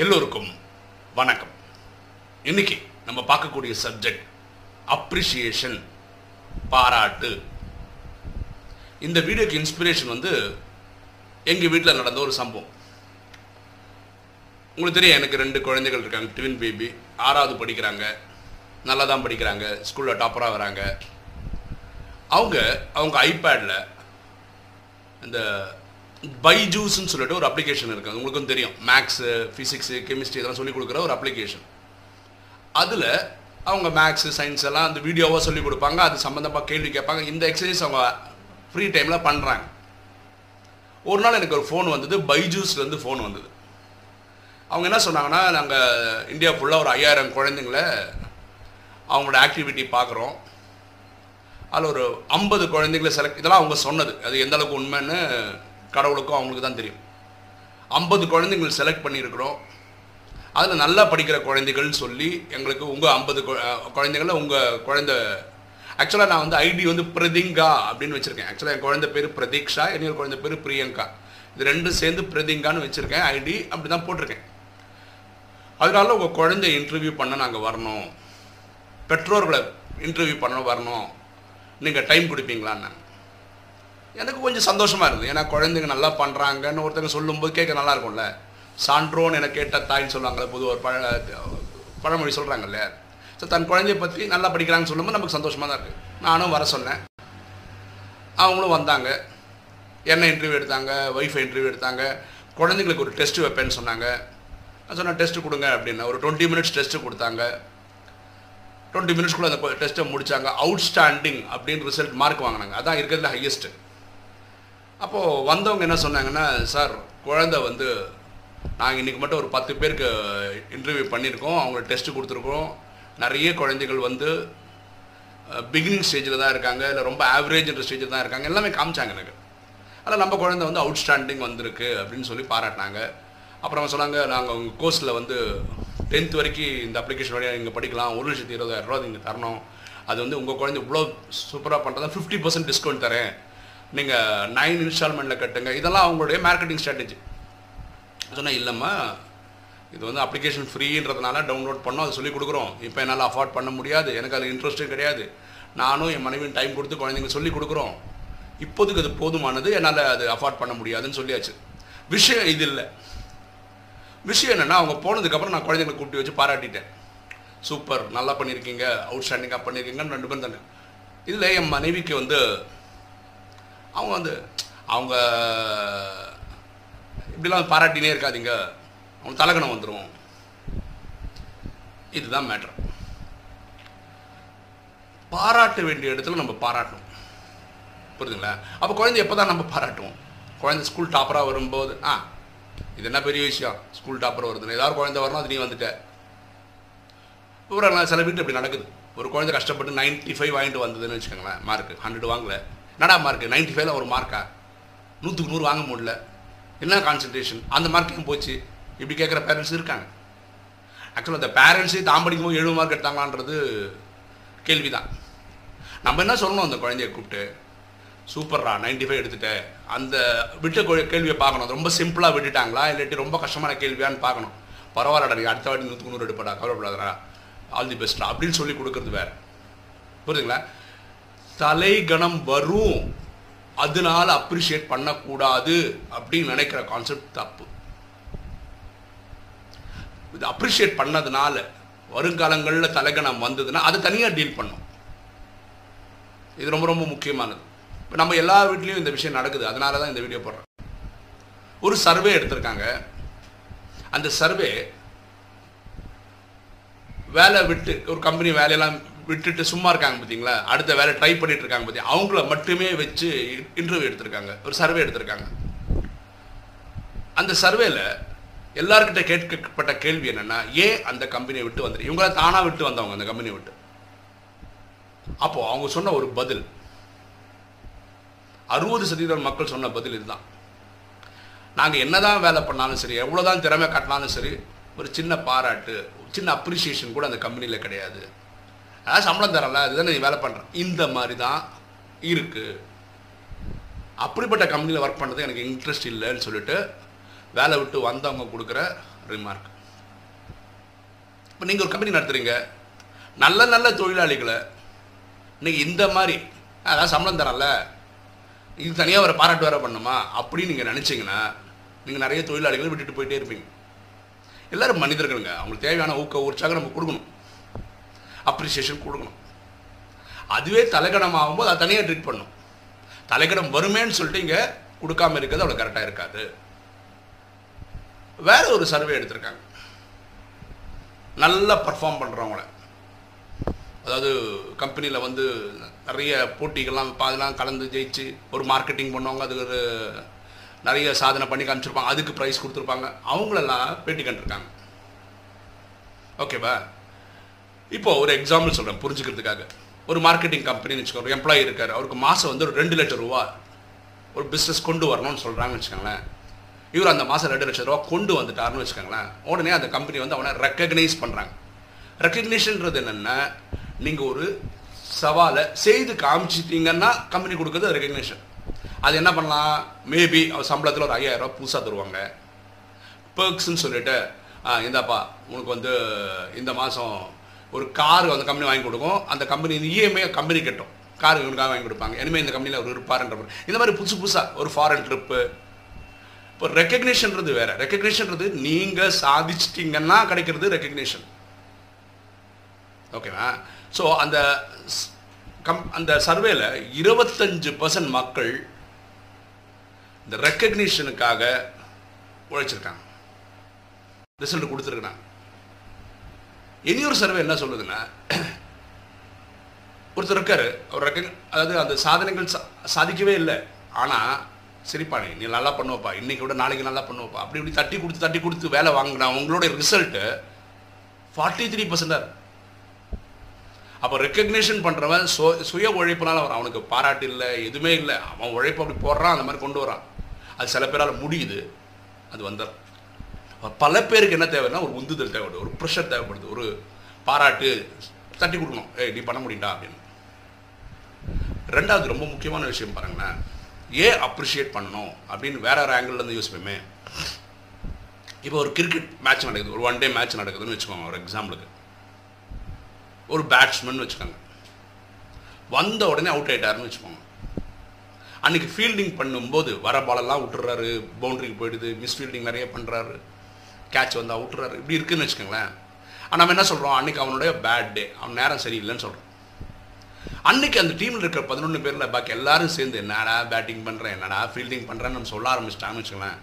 எல்லோருக்கும் வணக்கம். இன்னைக்கு நம்ம பார்க்கக்கூடிய சப்ஜெக்ட் அப்ரிசியேஷன் பாராட்டு. இந்த வீடியோக்கு இன்ஸ்பிரேஷன் வந்து எங்கள் வீட்டில் நடந்த ஒரு சம்பவம். உங்களுக்கு தெரியும் எனக்கு ரெண்டு குழந்தைகள் இருக்காங்க ட்வின் பேபி ஆறாவது படிக்கிறாங்க நல்லா தான் படிக்கிறாங்க ஸ்கூலில் டாப்பராக வராங்க. அவங்க அவங்க ஐபேடில் இந்த பைஜூஸ்ன்னு சொல்லிட்டு ஒரு அப்ளிகேஷன் இருக்குது உங்களுக்கும் தெரியும். மேக்ஸு ஃபிசிக்ஸு கெமிஸ்ட்ரி இதெல்லாம் சொல்லிக் கொடுக்குற ஒரு அப்ளிகேஷன் அதில் அவங்க மேக்ஸு சயின்ஸ் எல்லாம் அந்த வீடியோவாக சொல்லிக் கொடுப்பாங்க. அது சம்மந்தமாக கேள்வி கேட்பாங்க. இந்த எக்ஸசைஸ் அவங்க ஃப்ரீ டைமில் பண்ணுறாங்க ஒரு நாள் எனக்கு ஒரு ஃபோன் வந்தது. பைஜூஸ்லேருந்து ஃபோன் வந்தது. அவங்க என்ன சொன்னாங்கன்னா நாங்கள் இந்தியா ஃபுல்லாக ஒரு ஐயாயிரம் குழந்தைங்கள அவங்களோட ஆக்டிவிட்டி பார்க்குறோம். அதில் ஒரு ஐம்பது குழந்தைங்கள செலக்ட் இதெல்லாம் அவங்க சொன்னது. அது எந்த அளவுக்கு உண்மைன்னு கடவுளுக்கும் அவங்களுக்கு தான் தெரியும். ஐம்பது குழந்தைங்கள் செலக்ட் பண்ணியிருக்கிறோம். அதில் நல்லா படிக்கிற குழந்தைகள்னு சொல்லி எங்களுக்கு உங்கள் ஐம்பது குழந்தைங்கள உங்கள் குழந்த ஆக்சுவலாக நான் வந்து ஐடி வந்து பிரதிங்கா அப்படின்னு வச்சுருக்கேன். ஆக்சுவலாக என் குழந்தை பேர் பிரதீக்ஷா என்னோட குழந்தை பேர் பிரியங்கா. இது ரெண்டும் சேர்ந்து பிரதிங்கான்னு வச்சுருக்கேன். ஐடி அப்படி தான் போட்டிருக்கேன். அதனால உங்கள் குழந்தை இன்டர்வியூ பண்ண நாங்கள் வரணும். பெற்றோர்களை இன்டர்வியூ பண்ண வரணும். நீங்கள் டைம் கொடுப்பீங்களான்னு எனக்கு கொஞ்சம் சந்தோஷமாக இருந்தது. ஏன்னா குழந்தைங்க நல்லா பண்ணுறாங்கன்னு ஒருத்தங்க சொல்லும்போது கேட்க நல்லா இருக்கும்ல. சான்றோன்னு என கேட்ட தாய்ன்னு சொல்லுவாங்கள்ல பொதுவாக ஒரு பழ பழமொழி சொல்கிறாங்கல்ல ஸோ தன் குழந்தைய பற்றி நல்லா படிக்கிறாங்கன்னு சொல்லும்போது நமக்கு சந்தோஷமாக தான் இருக்குது நானும் வர சொன்னேன். அவங்களும் வந்தாங்க. என்ன இன்டர்வியூ எடுத்தாங்க ஒய்ஃபை இன்டர்வியூ எடுத்தாங்க. குழந்தைங்களுக்கு ஒரு டெஸ்ட் வைப்பேன்னு சொன்னாங்க. நான் சொன்னேன் டெஸ்ட்டு கொடுங்க அப்படின்னா. ஒரு டுவெண்ட்டி மினிட்ஸ் டெஸ்ட்டு கொடுத்தாங்க. டுவெண்ட்டி மினிட்ஸ்க்குள்ளே அந்த டெஸ்ட்டை முடித்தாங்க அவுட்ஸ்டாண்டிங் அப்படின்னு ரிசல்ட் மார்க் வாங்கினாங்க. அதான் இருக்கிறதுல ஹையஸ்ட்டு அப்போது வந்தவங்க என்ன சொன்னாங்கன்னா சார் குழந்தை வந்து நாங்கள் இன்றைக்கி மட்டும் ஒரு பத்து பேருக்கு இன்டர்வியூ பண்ணியிருக்கோம். அவங்களுக்கு டெஸ்ட்டு கொடுத்துருக்கோம் நிறைய குழந்தைகள் வந்து பிகினிங் ஸ்டேஜில் தான் இருக்காங்க. இல்லை ரொம்ப ஆவரேஜ்ன்ற ஸ்டேஜில் தான் இருக்காங்க. எல்லாமே காமிச்சாங்க எனக்கு. அதில் நம்ம குழந்தை வந்து அவுட்ஸ்டாண்டிங் வந்திருக்கு அப்படின்னு சொல்லி பாராட்டினாங்க. அப்புறம் சொன்னாங்க நாங்கள் உங்கள் கோர்ஸில் வந்து டென்த் வரைக்கும் இந்த அப்ளிகேஷன் வழியாக நீங்கள் படிக்கலாம். ஒரு லட்சத்தி இருபதாயிரம் ரூபா நீங்கள் தரணும். அது வந்து உங்கள் குழந்தை இவ்வளோ சூப்பராக பண்ணுறதா ஃபிஃப்டி பர்சன்ட் டிஸ்கவுண்ட் தரேன். நீங்கள் நைன் இன்ஸ்டால்மெண்ட்டில் கட்டுங்க. இதெல்லாம் அவங்களுடைய மார்க்கெட்டிங் ஸ்ட்ராட்டஜி சொன்னால் இல்லைம்மா இது வந்து அப்ளிகேஷன் ஃப்ரீன்றதுனால டவுன்லோட் பண்ணோம் அதை சொல்லி கொடுக்குறோம். இப்போ என்னால் அஃபோர்ட் பண்ண முடியாது. எனக்கு அதில் இன்ட்ரெஸ்ட்டும் கிடையாது. நானும் என் மனைவியும் டைம் கொடுத்து குழந்தைங்க சொல்லி கொடுக்குறோம். இப்போதைக்கு அது போதுமானது. என்னால் அது அஃபோர்ட் பண்ண முடியாதுன்னு சொல்லியாச்சு. விஷயம் இது இல்லை. விஷயம் என்னென்னா அவங்க போனதுக்கப்புறம் நான் குழந்தைங்களை கூப்பிட்டு வச்சு பாராட்டிட்டேன். சூப்பர் நல்லா பண்ணியிருக்கீங்க அவுட்ஸ்டாண்டிங்காக பண்ணியிருக்கீங்கன்னு ரெண்டு பேரும் தானே இதில் என் மனைவிக்கு வந்து அவங்க வந்து அவங்க இப்படிலாம் பாராட்டினே இருக்காதீங்க. அவங்க தலகணம் வந்துடும் இதுதான் மேட்ரு பாராட்ட வேண்டிய இடத்துல நம்ம பாராட்டணும். புரியுதுங்களா? அப்போ குழந்தை எப்போ தான் நம்ம பாராட்டுவோம்? குழந்தை ஸ்கூல் டாப்பராக வரும்போது ஆ இது என்ன பெரிய விஷயம்? ஸ்கூல் டாப்பர் வருதுன்னு. ஏதாவது குழந்தை வரணும் அது நீ வந்துட்ட. ஒரு சில வீட்டில் இப்படி நடக்குது. ஒரு குழந்தை கஷ்டப்பட்டு நைன்ட்டி ஃபைவ் வாங்கிட்டு வந்ததுன்னு வச்சுக்கோங்களேன் மார்க் ஹண்ட்ரட் வாங்கல. என்னடா மார்க் நைன்ட்டி ஃபைவ்ல ஒரு மார்க்கா நூற்றுக்கு நூறு வாங்க முடியல. என்ன கான்சன்ட்ரேஷன் அந்த மார்க்கையும் போச்சு? இப்படி கேட்குற பேரண்ட்ஸ் இருக்காங்க. ஆக்சுவலாக அந்த பேரண்ட்ஸே தான் படிக்கும்போது ஏழு மார்க் எடுத்தாங்களான்றது கேள்வி தான் நம்ம என்ன சொல்லணும்? அந்த குழந்தைய கூப்பிட்டு சூப்பர்ரா நைன்டி ஃபைவ் எடுத்துட்டேன் அந்த விட்ட கேள்வியை பார்க்கணும். ரொம்ப சிம்பிளாக விட்டுட்டாங்களா? இல்லாட்டி ரொம்ப கஷ்டமான கேள்வியான்னு பார்க்கணும். பரவாயில்லடா நீ அடுத்த வாட்டி நூற்றுக்கு நூறு எடுப்படா கவலைப்படாதடா. ஆல் தி பெஸ்ட்ரா அப்படின்னு சொல்லி கொடுக்குறது வேறு. புரியுதுங்களா? தலைகணம் வரும். அதனால அப்ரிஷியேட் பண்ணக்கூடாது அப்படின்னு நினைக்கிற கான்செப்ட் தப்பு. இது அப்ரிஷியேட் பண்ணதுனால வருங்காலங்களில் தலைகணம் வந்ததுன்னா அதை தனியாக டீல் பண்ணும். இது ரொம்ப ரொம்ப முக்கியமானது. இப்போ நம்ம எல்லா வீட்லேயும் இந்த விஷயம் நடக்குது. அதனால தான் இந்த வீடியோ போடுறேன். ஒரு சர்வே எடுத்திருக்காங்க. அந்த சர்வே வேலை விட்டு ஒரு கம்பெனி வேலையெல்லாம் விட்டுட்டு சும்மா இருக்காங்க பார்த்தீங்களா அடுத்த வேலை ட்ரை பண்ணிட்டு இருக்காங்க பார்த்தீங்க அவங்கள மட்டுமே வச்சு இன்டர்வியூ எடுத்திருக்காங்க. ஒரு சர்வே எடுத்திருக்காங்க. அந்த சர்வேல எல்லார்கிட்ட கேட்கப்பட்ட கேள்வி என்னன்னா ஏன் அந்த கம்பெனியை விட்டு வந்துரு இவங்கள தானா விட்டு வந்தவங்க அந்த கம்பெனியை விட்டு. அப்போ அவங்க சொன்ன ஒரு பதில் அறுபது சதவீதம் மக்கள் சொன்ன பதில் இதுதான். நாங்கள் என்னதான் வேலை பண்ணாலும் சரி எவ்வளோதான் திறமை காட்டினாலும் சரி ஒரு சின்ன பாராட்டு சின்ன அப்ரிசியேஷன் கூட அந்த கம்பெனியில் கிடையாது. அதாவது சம்பளம் தரல அதுதான் நீ வேலை பண்ணுறேன் இந்த மாதிரி தான் இருக்குது அப்படிப்பட்ட கம்பெனியில் ஒர்க் பண்ணுறது எனக்கு இன்ட்ரெஸ்ட் இல்லைன்னு சொல்லிட்டு வேலை விட்டு வந்தவங்க கொடுக்குற ரிமார்க் இப்போ நீங்கள் ஒரு கம்பெனி நடத்துகிறீங்க நல்ல நல்ல தொழிலாளிகளை நீங்கள் இந்த மாதிரி அதான் சம்பளம் தரல இது தனியாக ஒரு பாராட்டு வேறு பண்ணுமா? அப்படின்னு நீங்கள் நினச்சிங்கன்னா நீங்கள் நிறைய தொழிலாளிகளை விட்டுட்டு போயிட்டே இருப்பீங்க. எல்லாரும் மனிதர்களுங்க. அவங்களுக்கு தேவையான ஊக்க உற்சாகம் நம்ம கொடுக்கணும். அப்ரிசியேஷன் கொடுக்கணும். அதுவே தலைக்கணம் ஆகும்போது அதை தனியாக ட்ரீட் பண்ணணும் தலைக்கணம் வருமேன்னு சொல்லிட்டு இங்கே கொடுக்காம இருக்கிறது அவ்வளோ கரெக்டாக இருக்காது. வேற ஒரு சர்வே எடுத்திருக்காங்க. நல்லா பர்ஃபார்ம் பண்ணுறவங்கள அதாவது கம்பெனியில் வந்து நிறைய போட்டிகள்லாம் இப்போ அதெல்லாம் கலந்து ஜெயிச்சு ஒரு மார்க்கெட்டிங் பண்ணுவாங்க அது ஒரு நிறைய சாதனை பண்ணி காமிச்சிருப்பாங்க அதுக்கு ப்ரைஸ் கொடுத்துருப்பாங்க. அவங்களெல்லாம் பேட்டி கண்டிருக்காங்க. ஓகேவா இப்போ ஒரு எக்ஸாம்பிள் சொல்கிறேன் புரிஞ்சுக்கிறதுக்காக. ஒரு மார்க்கெட்டிங் கம்பெனின்னு வச்சுக்கோங்க ஒரு எம்ப்ளாயி இருக்கார் அவருக்கு மாதம் வந்து ஒரு ரெண்டு லட்சம் ரூபா ஒரு பிஸ்னஸ் கொண்டு வரணும்னு சொல்கிறாங்கன்னு வச்சுக்கோங்களேன். இவர் அந்த மாதம் ரெண்டு லட்சம் ரூபா கொண்டு வந்துட்டாருன்னு வச்சுக்கோங்களேன். உடனே அந்த கம்பெனி வந்து அவனை ரெக்கக்னைஸ் பண்ணுறாங்க ரெக்கக்னேஷன்றது என்னென்னா நீங்கள் ஒரு சவாலை செய்து காமிச்சிட்டீங்கன்னா கம்பெனி கொடுக்குறது ரெக்கக்னேஷன் அது என்ன பண்ணலாம்? மேபி அவர் சம்பளத்தில் ஒரு ஐயாயிரம் ரூபா புதுசாக தருவாங்க. பெர்க்ஸ்ன்னு சொல்லிட்டு இந்தாப்பா உனக்கு வந்து இந்த மாதம் ஒரு கார் அந்த கம்பெனி வாங்கி கொடுக்கும். அந்த கம்பெனி இஎம்ஐ கம்பெனி கட்டும். கார் இவனுக்காக வாங்கி கொடுப்பாங்க. இனிமேல் இந்த கம்பெனியில் அவர் இருப்பாருன்ற இந்த மாதிரி புதுசு புதுசாக ஒரு ஃபாரின் ட்ரிப்பு இப்போ ரெக்கக்னிஷன்றது வேற. ரெக்கக்னிஷன்றது நீங்கள் சாதிச்சிட்டிங்கன்னா கிடைக்கிறது ரெக்கக்னேஷன் ஓகேவா ஸோ அந்த கம் அந்த சர்வேல இருபத்தஞ்சு பர்சன்ட் மக்கள் இந்த ரெக்கக்னிஷனுக்காக உழைச்சிருக்காங்க. ரிசல்ட் கொடுத்துருக்குறாங்க. இனியொரு சர்வே என்ன சொல்லுதுன்னா ஒருத்தர் இருக்கார் அவர் ரெக்க அதாவது அந்த சாதனைகள் சா சாதிக்கவே இல்லை. ஆனால் சரிப்பா நீ நல்லா பண்ணுவப்பா இன்றைக்கி விட நாளைக்கு நல்லா பண்ணுவப்பா. அப்படி இப்படி தட்டி கொடுத்து தட்டி கொடுத்து வேலை வாங்கினா உங்களுடைய ரிசல்ட்டு ஃபார்ட்டி த்ரீ பர்சன்டாக அப்போ ரெக்கக்னேஷன் பண்ணுறவன் சு சுய உழைப்புனால வரான். அவனுக்கு பாராட்டு இல்லை எதுவுமே இல்லை. அவன் உழைப்பு அப்படி போடுறான் அந்த மாதிரி கொண்டு வரான். அது சில பேரால் முடியுது அது வந்துடும் பல பேருக்கு என்ன தேவைன்னா ஒரு உந்துதல் தேவைப்படுது ஒரு ப்ரெஷர் தேவைப்படுது ஒரு பாராட்டு தட்டி கொடுக்கணும். ஏய் நீ பண்ண முடியும்டா அப்படின்னு. ரெண்டாவது ரொம்ப முக்கியமான விஷயம் பாருங்களேன். ஏன் அப்ரிஷியேட் பண்ணணும் அப்படின்னு வேற ஒரு angle யோசிப்போமே. இப்போ ஒரு கிரிக்கெட் மேட்ச் நடக்குது ஒரு ஒன் டே மேட்ச் நடக்குதுன்னு வச்சுக்கோங்க ஒரு எக்ஸாம்பிளுக்கு ஒரு பேட்ஸ்மேன் வச்சுக்கோங்க. வந்த உடனே அவுட் ஆகிட்டாருன்னு வச்சுக்கோங்க. அன்றைக்கி ஃபீல்டிங் பண்ணும்போது வர பாலெல்லாம் விட்டுறாரு பவுண்ட்ரிக்கு போயிடுது மிஸ்ஃபீல்டிங் நிறைய பண்ணுறாரு கேட்ச் வந்து விட்டுறாரு. இப்படி இருக்குன்னு வச்சுக்கோங்களேன். ஆனால் நம்ம என்ன சொல்கிறோம் அன்னைக்கு அவனுடைய பேட் டே அவன் நேரம் சரியில்லைன்னு சொல்கிறோம் அன்னைக்கு அந்த டீமில் இருக்கிற பதினொன்று பேரில் பாக்கி எல்லாரும் சேர்ந்து என்னடா பேட்டிங் பண்ணுறேன் என்னடா ஃபீல்டிங் பண்ணுறேன்னு நம்ம சொல்ல ஆரம்பிச்சிட்டாங்கன்னு வச்சுக்கோங்களேன்.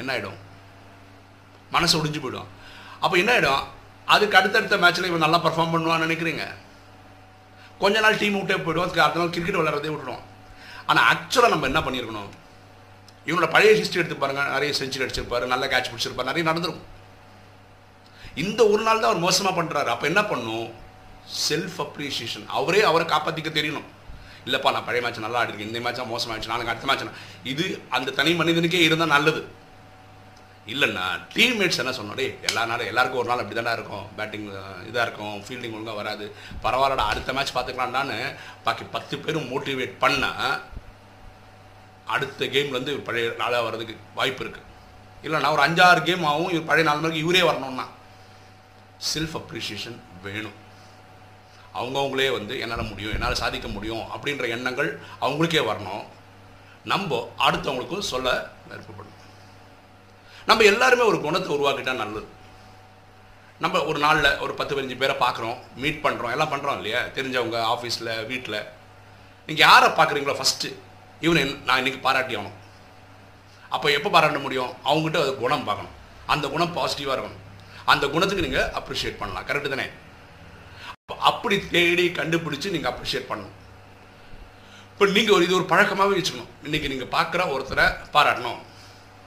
என்ன ஆகிடும் மனசு ஒடிஞ்சு போயிடும். அப்போ என்ன ஆகிடும் அதுக்கு அடுத்தடுத்த மேட்ச்சில் இவன் நல்லா பர்ஃபார்ம் பண்ணுவான்னு நினைக்கிறீங்க? கொஞ்ச நாள் டீம் விட்டே போயிடுவோம் அதுக்கு அடுத்த நாள் கிரிக்கெட் விளையாடுறதே விட்டுருவோம் ஆனால் ஆக்சுவலாக நம்ம என்ன பண்ணியிருக்கணும்? இவனோட பழைய ஹிஸ்ட்ரி எடுத்து பாருங்க. நிறைய செஞ்சுரி அடிச்சிருப்பாரு நல்ல கேட்ச் பிடிச்சிருப்பாரு நிறைய நடந்திருக்கும். இந்த ஒரு நாள் தான் அவர் மோசமாக பண்ணுறாரு அப்போ என்ன பண்ணும்? செல்ஃப் அப்ரிசியேஷன் அவரே அவரை காப்பாற்றிக்க தெரியணும். இல்லைப்பா நான் பழைய மேட்ச் நல்லா ஆடிருக்கேன். இந்த மேட்சாக மோசமாகிடுச்சு நாளைக்கு அடுத்த மேட்ச் இது அந்த தனி மனிதனுக்கே இருந்தால் நல்லது. இல்லைன்னா டீம்மேட்ஸ் என்ன சொன்னோம்? டேய் எல்லா நாளும் எல்லாருக்கும் ஒரு நாள் அப்படி தானே இருக்கும் பேட்டிங் இதாக இருக்கும். ஃபீல்டிங் ஒழுங்காக வராது. பரவாயில்லடா அடுத்த மேட்ச் பார்த்துக்கலாம்டான்னு பாக்கி பத்து பேரும் மோட்டிவேட் பண்ணால் அடுத்த கேம்லேருந்து இவர் பழைய நாளாக வர்றதுக்கு வாய்ப்பு இருக்குது இல்லைன்னா ஒரு அஞ்சாறு கேம் ஆகும் இவர் பழைய நாலு மணிக்கு இவரே வரணும்னா செல்ஃப் அப்ரிஷியேஷன் வேணும். அவங்கவுங்களே வந்து என்னால் முடியும் என்னால் சாதிக்க முடியும் அப்படின்ற எண்ணங்கள் அவங்களுக்கே வரணும். நம்ம அடுத்தவங்களுக்கும் சொல்ல விருப்பப்படணும். நம்ம எல்லாருமே ஒரு குணத்தை உருவாக்கிட்டா நல்லது. நம்ம ஒரு நாளில் ஒரு பத்து பதினஞ்சு பேரை பார்க்குறோம் மீட் பண்ணுறோம் எல்லாம் பண்ணுறோம் இல்லையா? தெரிஞ்சவங்க ஆஃபீஸில் வீட்டில் நீங்கள் யாரை பார்க்குறீங்களோ ஃபஸ்ட்டு இவனை நான் இன்னைக்கு பாராட்டி ஆகணும் அப்போ எப்போ பாராட்ட முடியும்? அவங்ககிட்ட அது குணம் பார்க்கணும். அந்த குணம் பாசிட்டிவாக இருக்கணும். அந்த குணத்துக்கு நீங்கள் அப்ரிஷியேட் பண்ணலாம். கரெக்டு தானே? அப்படி தேடி கண்டுபிடிச்சு நீங்கள் அப்ரிஷியேட் பண்ணணும். இப்போ நீங்கள் ஒரு இது ஒரு பழக்கமாகவே வச்சுக்கணும். இன்றைக்கி நீங்கள் பார்க்குற ஒருத்தரை பாராட்டணும்.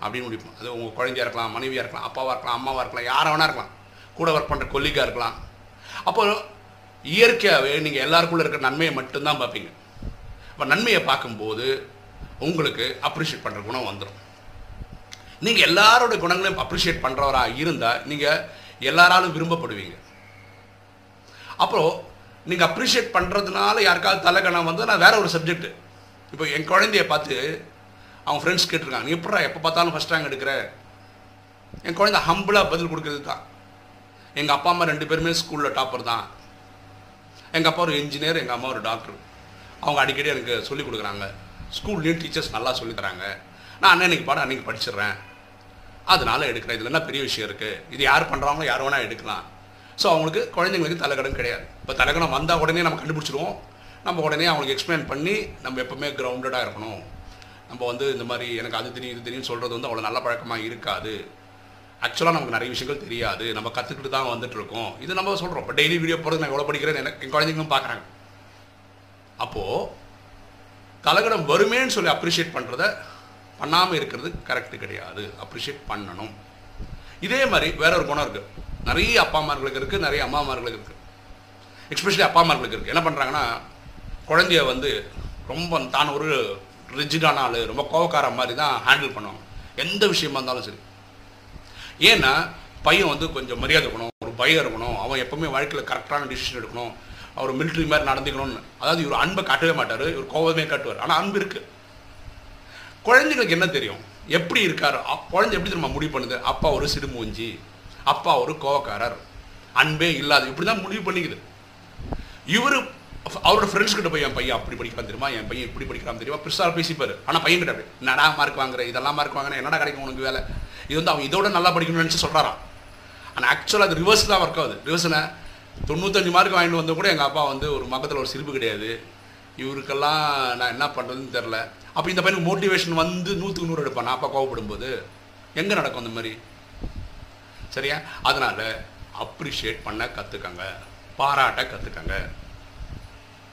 அப்படின்னு முடிப்போம் அது உங்கள் குழந்தையாக இருக்கலாம் மனைவியாக இருக்கலாம் அப்பாவாக இருக்கலாம் அம்மாவாக இருக்கலாம் யாராக வேணா இருக்கலாம். கூட ஒர்க் பண்ணுற கொல்லிக்காக இருக்கலாம். அப்போ இயற்கையாகவே நீங்கள் எல்லாருக்குள்ளே இருக்கிற நன்மையை மட்டும்தான் பார்ப்பீங்க. அப்போ நன்மையை பார்க்கும்போது உங்களுக்கு அப்ரிஷியேட் பண்ணுற குணம் வந்துடும் நீங்கள் எல்லாரோட குணங்களையும் அப்ரிஷியேட் பண்ணுறவராக இருந்தால் நீங்கள் எல்லாராலும் விரும்பப்படுவீங்க. அப்புறம் நீங்கள் அப்ரிஷியேட் பண்ணுறதுனால யாருக்காவது தலைக்கணம் வந்து நான் வேற ஒரு சப்ஜெக்ட் இப்போ என் குழந்தைய பார்த்து அவங்க ஃப்ரெண்ட்ஸ் கேட்டிருக்காங்க நீ எப்படா எப்போ பார்த்தாலும் ஃபஸ்ட் ரேங்க் எடுக்கிற? என் குழந்தை ஹம்பிளாக பதில் கொடுக்கறது தான். எங்கள் அப்பா அம்மா ரெண்டு பேருமே ஸ்கூலில் டாப்பர் தான். எங்கள் அப்பா ஒரு இன்ஜினியர் எங்கள் அம்மா ஒரு டாக்டர் அவங்க அடிக்கடி எனக்கு சொல்லிக் கொடுக்குறாங்க. ஸ்கூல்லேயும் டீச்சர்ஸ் நல்லா சொல்லித்தராங்க நான் அன்னைக்கு பாடம் அன்னைக்கு படிச்சிடுறேன். அதனால எடுக்கிறேன். இதில் என்ன பெரிய விஷயம் இருக்குது இது யார் பண்ணுறாங்களோ யார் வேணால் எடுக்கலாம். ஸோ அவங்களுக்கு குழந்தைங்களுக்கு தலைக்கடன் கிடையாது. இப்போ தலைக்கணம் வந்தால் உடனே நம்ம கண்டுபிடிச்சிருவோம். நம்ம உடனே அவங்களுக்கு எக்ஸ்பிளைன் பண்ணி நம்ம எப்போவுமே கிரவுண்டடாக இருக்கணும். நம்ம வந்து இந்த மாதிரி எனக்கு அது தெரியும் இது தெரியும் சொல்கிறது வந்து அவ்வளோ நல்ல பழக்கமாக இருக்காது. ஆக்சுவலாக நமக்கு நிறைய விஷயங்கள் தெரியாது. நம்ம கற்றுக்கிட்டு தான் வந்துட்டு இருக்கோம். இது நம்ம சொல்கிறோம் இப்போ டெய்லி வீடியோ போகிறது நான் எவ்வளோ படிக்கிறேன் எனக்கு என் குழந்தைங்களும் பார்க்குறாங்க அப்போது கலகடம் வருமேன்னு சொல்லி அப்ரிஷியேட் பண்ணுறத பண்ணாமல் இருக்கிறது கரெக்டு கிடையாது. அப்ரிஷியேட் பண்ணணும். இதே மாதிரி வேற ஒரு குணம் இருக்குது நிறைய அப்பா அம்மார்களுக்கு இருக்குது நிறைய அம்மா அம்மார்களுக்கு இருக்குது எக்ஸ்பெஷலி அப்பா அம்மார்களுக்கு இருக்குது என்ன பண்ணுறாங்கன்னா குழந்தைய வந்து ரொம்ப தான் ஒரு ரிஜிடான ஆள் ரொம்ப கோவக்கார மாதிரி தான் ஹேண்டில் பண்ணுவாங்க. எந்த விஷயமா இருந்தாலும் சரி. ஏன்னா பையன் வந்து கொஞ்சம் மரியாதை இருக்கணும் ஒரு பயம் இருக்கணும். அவன் எப்பவுமே வாழ்க்கையில் கரெக்டான டிசிஷன் எடுக்கணும். அவர் மிலிட்ரி மாதிரி நடந்துக்கணும்னு. அதாவது இவர் அன்பை காட்டவே மாட்டார் இவர் கோவமே காட்டுவார். ஆனால் அன்பு இருக்கு. குழந்தைங்களுக்கு என்ன தெரியும்? எப்படி இருக்காரு? குழந்தை எப்படி திரும்ப முடிவு பண்ணுது? அப்பா ஒரு சிடுமூஞ்சி அப்பா ஒரு கோவக்காரர் அன்பே இல்லாது இப்படி தான் முடிவு பண்ணிக்குது. இவர் அவரோட ஃப்ரெண்ட்ஸ் கிட்ட போய் என் பையன் அப்படி படிக்கிறான் தெரியுமா? என் பையன் இப்படி படிக்கிறான் தெரியுமா? பெருசாக பேசிப்பார். ஆனால் பையன் கிட்ட என்னடா மார்க் வாங்குற? இதெல்லாம் மார்க் வாங்கினா என்னடா கிடைக்கும் உனக்கு வேலை? இது வந்து அவன் இதோட நல்லா படிக்கணும்னு நினச்சி சொல்கிறாராம் ஆனால் ஆக்சுவலாக அது ரிவர்ஸ் தான் ஒர்க் ஆகுது. ரிவர்ஸ்னா தொண்ணூத்தஞ்சு மார்க் வாங்கிட்டு வந்து கூட எங்கள் அப்பா வந்து ஒரு மக்கத்தில் ஒரு சிரிப்பு கிடையாது. இவருக்கெல்லாம் நான் என்ன பண்ணுறதுன்னு தெரில அப்போ இந்த பையனுக்கு மோட்டிவேஷன் வந்து நூற்றுக்கு நூறு எடுப்பான். நான் அப்பா கோவப்படும் போது எங்கே நடக்கும் அந்த மாதிரி? சரியா? அதனால் அப்ரிஷியேட் பண்ண கற்றுக்கங்க பாராட்ட கற்றுக்கங்க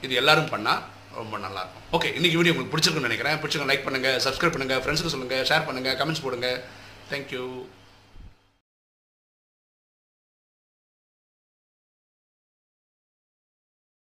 இது எல்லாரும் பண்ணால் ரொம்ப நல்லாயிருக்கும் ஓகே இன்றைக்கி வீடியோ உங்களுக்கு பிடிச்சிருக்குன்னு நினைக்கிறேன். பிடிச்சிருக்க லைக் பண்ணுங்கள் சப்ஸ்கிரைப் பண்ணுங்கள் ஃப்ரெண்ட்ஸுக்கு சொல்லுங்கள் ஷேர் பண்ணுங்கள் கமெண்ட்ஸ் போடுங்க. தேங்க்யூ